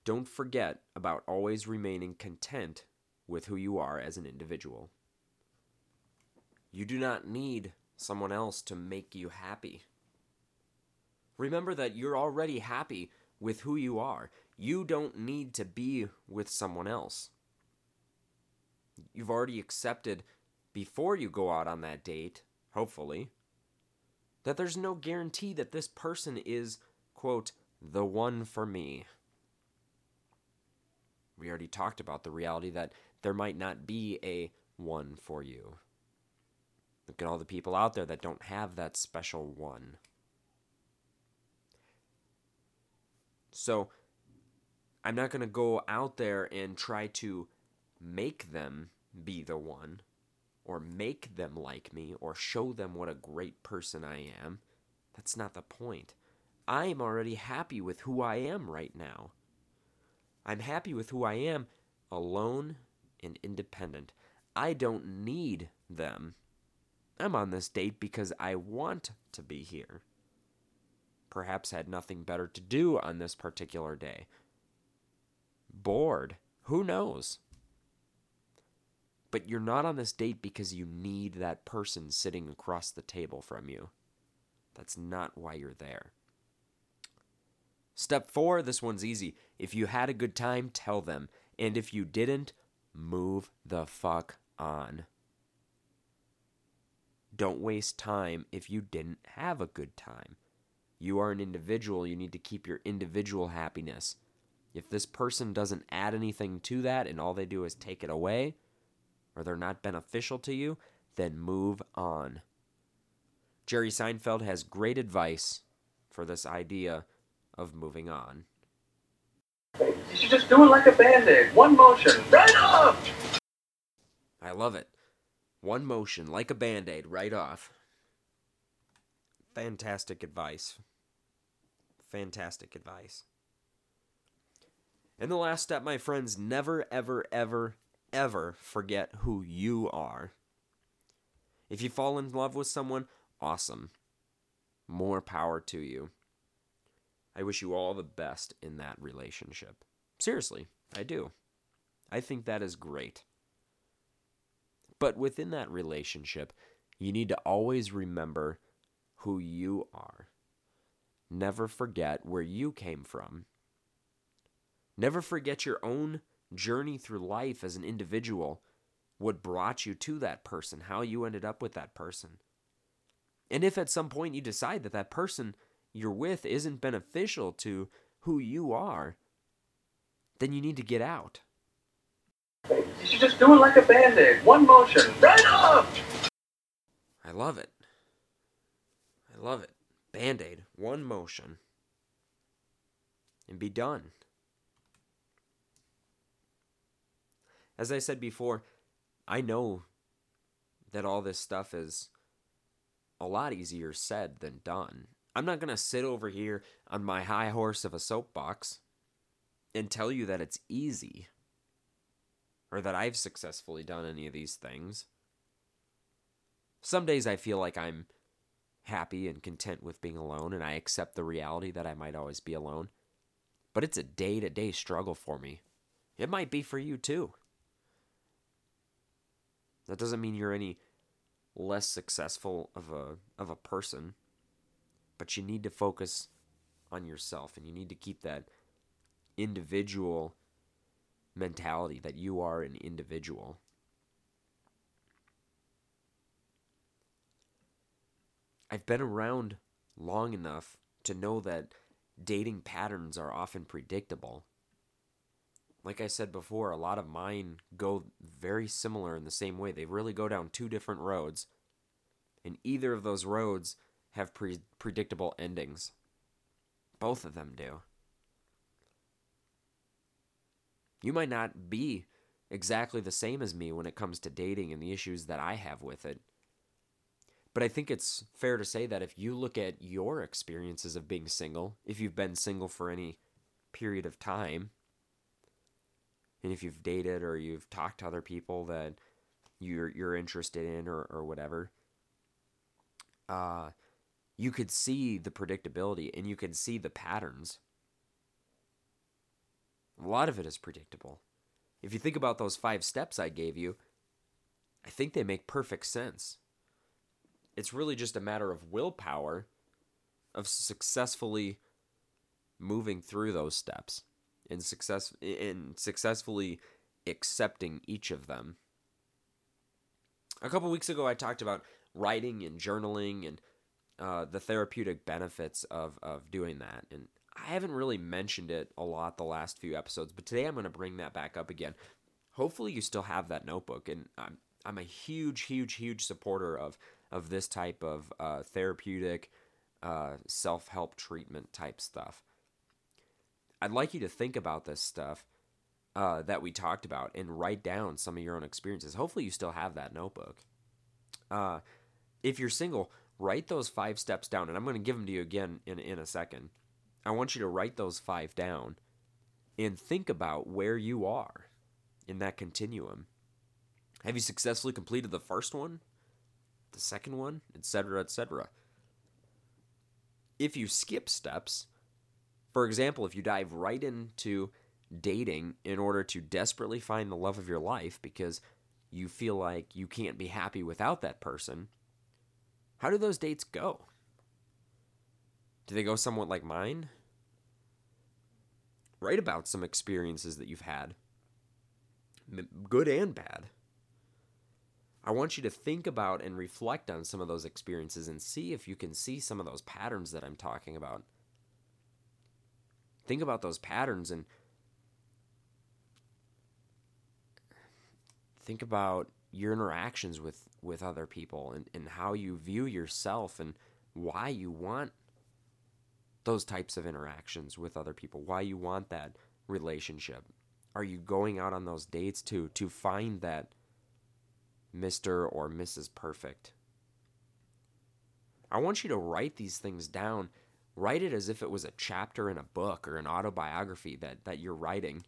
don't forget about always remaining content with who you are as an individual. You do not need someone else to make you happy. Remember that you're already happy with who you are. You don't need to be with someone else. You've already accepted before you go out on that date, hopefully, that there's no guarantee that this person is, quote, the one for me. We already talked about the reality that there might not be a one for you. Look at all the people out there that don't have that special one. So, I'm not going to go out there and try to make them be the one or make them like me or show them what a great person I am. That's not the point. I'm already happy with who I am right now. I'm happy with who I am alone and independent. I don't need them. I'm on this date because I want to be here. Perhaps had nothing better to do on this particular day. Bored. Who knows? But you're not on this date because you need that person sitting across the table from you. That's not why you're there. Step four, this one's easy. If you had a good time, tell them. And if you didn't, move the fuck on. Don't waste time if you didn't have a good time. You are an individual, you need to keep your individual happiness. If this person doesn't add anything to that and all they do is take it away, or they're not beneficial to you, then move on. Jerry Seinfeld has great advice for this idea of moving on. Should just do it like a band aid. One motion, right off! I love it. One motion, like a band aid, right off. Fantastic advice. Fantastic advice. And the last step, my friends, never, ever, ever, ever forget who you are. If you fall in love with someone, awesome. More power to you. I wish you all the best in that relationship. Seriously, I do. I think that is great. But within that relationship, you need to always remember who you are. Never forget where you came from. Never forget your own journey through life as an individual, what brought you to that person, how you ended up with that person. And if at some point you decide that that person you're with isn't beneficial to who you are, then you need to get out. You should just do it like a band aid. One motion, right up! I love it. I love it. Band aid, one motion, and be done. As I said before, I know that all this stuff is a lot easier said than done. I'm not going to sit over here on my high horse of a soapbox and tell you that it's easy or that I've successfully done any of these things. Some days I feel like I'm happy and content with being alone and I accept the reality that I might always be alone. But it's a day to day struggle for me. It might be for you too. That doesn't mean you're any less successful of a of a person. But you need to focus on yourself and you need to keep that individual mentality that you are an individual. I've been around long enough to know that dating patterns are often predictable. Like I said before, a lot of mine go very similar in the same way. They really go down two different roads, and either of those roads have pre- predictable endings. Both of them do. You might not be exactly the same as me when it comes to dating and the issues that I have with it. But I think it's fair to say that if you look at your experiences of being single, if you've been single for any period of time, and if you've dated or you've talked to other people that you're you're interested in or, or whatever, uh, you could see the predictability and you could see the patterns. A lot of it is predictable. If you think about those five steps I gave you, I think they make perfect sense. It's really just a matter of willpower of successfully moving through those steps and success in successfully accepting each of them. A couple weeks ago I talked about writing and journaling and uh, the therapeutic benefits of of doing that and I haven't really mentioned it a lot the last few episodes, but today I'm going to bring that back up again. Hopefully, you still have that notebook, and I'm I'm a huge, huge, huge supporter of of this type of uh, therapeutic, uh, self help treatment type stuff. I'd like you to think about this stuff uh, that we talked about and write down some of your own experiences. Hopefully, you still have that notebook. Uh, if you're single, write those five steps down, and I'm going to give them to you again in in a second. I want you to write those five down and think about where you are in that continuum. Have you successfully completed the first one, the second one, etc., etc.? If you skip steps, for example, if you dive right into dating in order to desperately find the love of your life because you feel like you can't be happy without that person, how do those dates go? Do they go somewhat like mine? Write about some experiences that you've had, good and bad. I want you to think about and reflect on some of those experiences and see if you can see some of those patterns that I'm talking about. Think about those patterns and think about your interactions with, with other people and, and how you view yourself and why you want those types of interactions with other people, why you want that relationship. Are you going out on those dates to to find that Mr. or Mrs. Perfect? I want you to write these things down. Write it as if it was a chapter in a book or an autobiography that, that you're writing,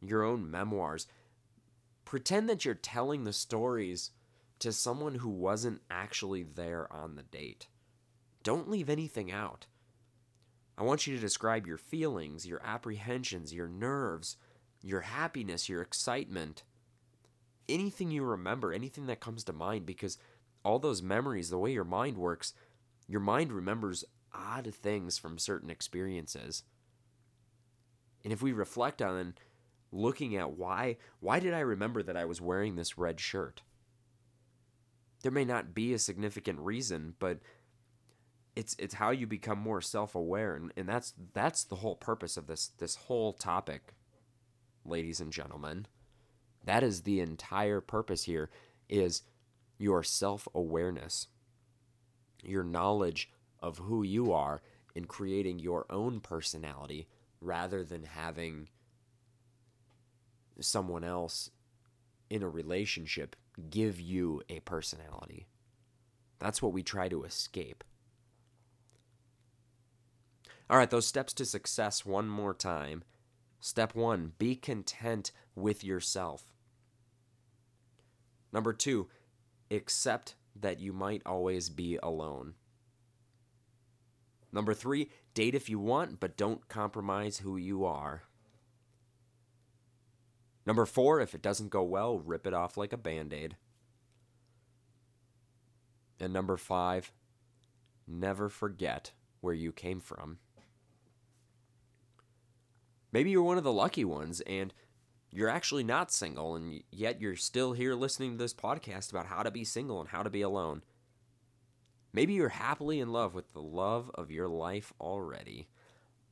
your own memoirs. Pretend that you're telling the stories to someone who wasn't actually there on the date. Don't leave anything out. I want you to describe your feelings, your apprehensions, your nerves, your happiness, your excitement, anything you remember, anything that comes to mind, because all those memories, the way your mind works, your mind remembers odd things from certain experiences. And if we reflect on looking at why why did I remember that I was wearing this red shirt? There may not be a significant reason, but it's it's how you become more self-aware and, and that's that's the whole purpose of this this whole topic ladies and gentlemen. That is the entire purpose here is your self-awareness your knowledge of who you are in creating your own personality rather than having someone else in a relationship give you a personality. That's what we try to escape all right, those steps to success one more time. Step one, be content with yourself. Number two, accept that you might always be alone. Number three, date if you want, but don't compromise who you are. Number four, if it doesn't go well, rip it off like a band aid. And number five, never forget where you came from. Maybe you're one of the lucky ones and you're actually not single, and yet you're still here listening to this podcast about how to be single and how to be alone. Maybe you're happily in love with the love of your life already.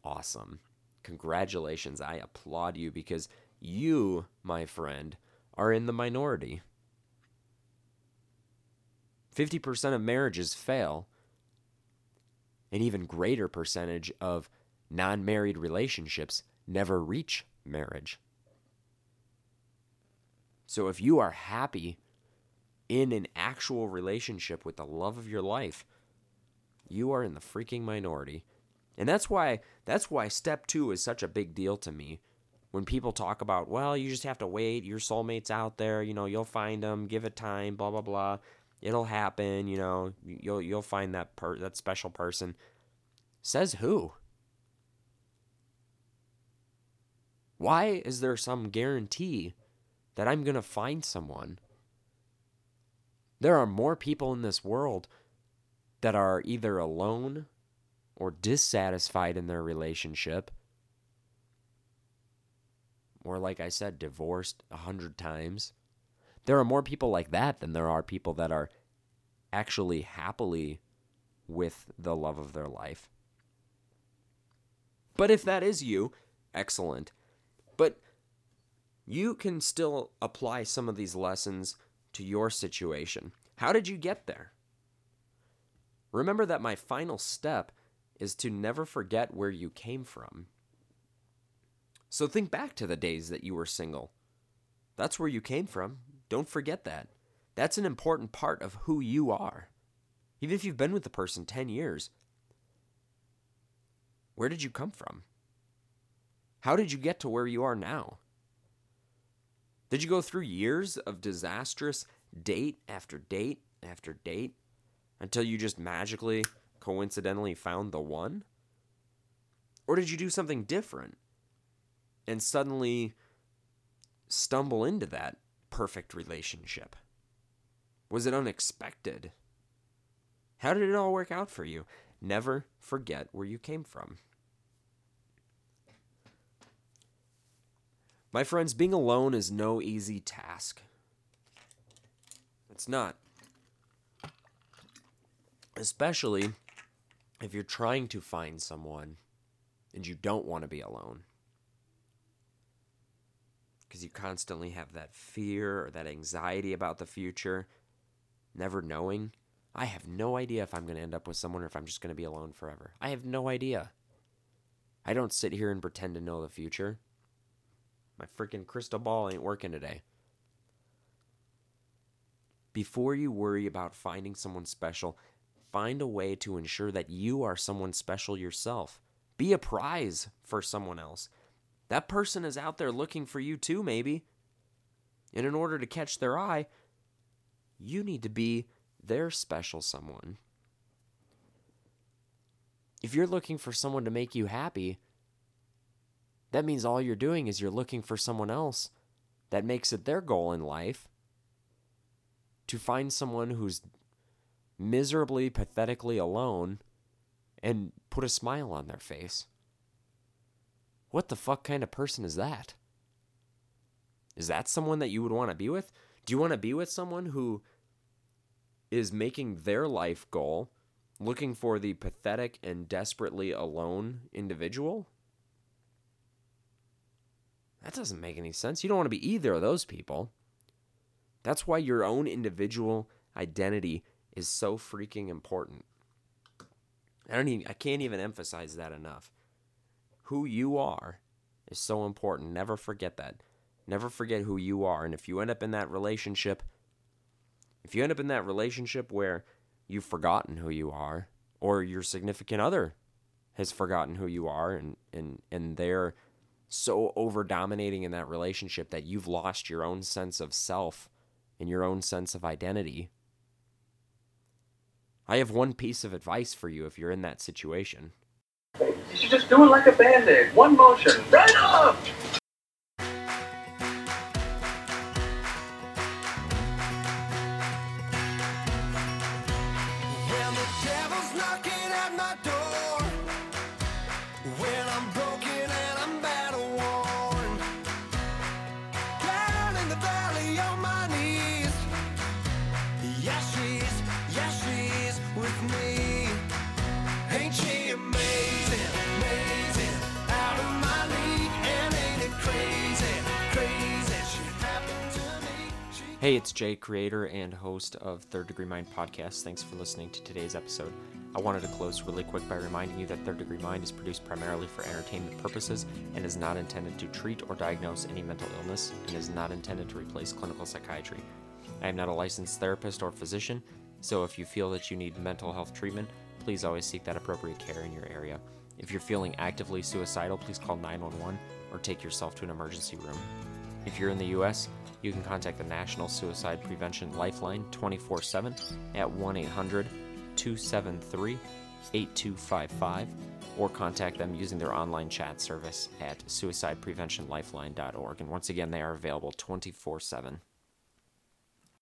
Awesome. Congratulations. I applaud you because you, my friend, are in the minority. 50% of marriages fail. An even greater percentage of non married relationships never reach marriage. So if you are happy in an actual relationship with the love of your life, you are in the freaking minority. And that's why that's why step 2 is such a big deal to me. When people talk about, well, you just have to wait, your soulmate's out there, you know, you'll find them, give it time, blah blah blah. It'll happen, you know, you'll you'll find that per that special person. Says who? Why is there some guarantee that I'm going to find someone? There are more people in this world that are either alone or dissatisfied in their relationship, or, like I said, divorced a hundred times. There are more people like that than there are people that are actually happily with the love of their life. But if that is you, excellent. You can still apply some of these lessons to your situation. How did you get there? Remember that my final step is to never forget where you came from. So think back to the days that you were single. That's where you came from. Don't forget that. That's an important part of who you are. Even if you've been with the person 10 years, where did you come from? How did you get to where you are now? Did you go through years of disastrous date after date after date until you just magically, coincidentally found the one? Or did you do something different and suddenly stumble into that perfect relationship? Was it unexpected? How did it all work out for you? Never forget where you came from. My friends, being alone is no easy task. It's not. Especially if you're trying to find someone and you don't want to be alone. Because you constantly have that fear or that anxiety about the future, never knowing. I have no idea if I'm going to end up with someone or if I'm just going to be alone forever. I have no idea. I don't sit here and pretend to know the future. My freaking crystal ball ain't working today. Before you worry about finding someone special, find a way to ensure that you are someone special yourself. Be a prize for someone else. That person is out there looking for you too, maybe. And in order to catch their eye, you need to be their special someone. If you're looking for someone to make you happy, that means all you're doing is you're looking for someone else that makes it their goal in life to find someone who's miserably, pathetically alone and put a smile on their face. What the fuck kind of person is that? Is that someone that you would want to be with? Do you want to be with someone who is making their life goal looking for the pathetic and desperately alone individual? That doesn't make any sense. You don't want to be either of those people. That's why your own individual identity is so freaking important. I don't even I can't even emphasize that enough. Who you are is so important. Never forget that. Never forget who you are. And if you end up in that relationship, if you end up in that relationship where you've forgotten who you are, or your significant other has forgotten who you are and, and, and they're so over dominating in that relationship that you've lost your own sense of self and your own sense of identity. I have one piece of advice for you if you're in that situation. You should just do it like a band-aid. One motion. Right up! Hey, it's Jay, creator and host of Third Degree Mind podcast. Thanks for listening to today's episode. I wanted to close really quick by reminding you that Third Degree Mind is produced primarily for entertainment purposes and is not intended to treat or diagnose any mental illness and is not intended to replace clinical psychiatry. I am not a licensed therapist or physician, so if you feel that you need mental health treatment, please always seek that appropriate care in your area. If you're feeling actively suicidal, please call 911 or take yourself to an emergency room. If you're in the U.S., you can contact the National Suicide Prevention Lifeline 24 7 at 1 800 273 8255 or contact them using their online chat service at suicidepreventionlifeline.org. And once again, they are available 24 7.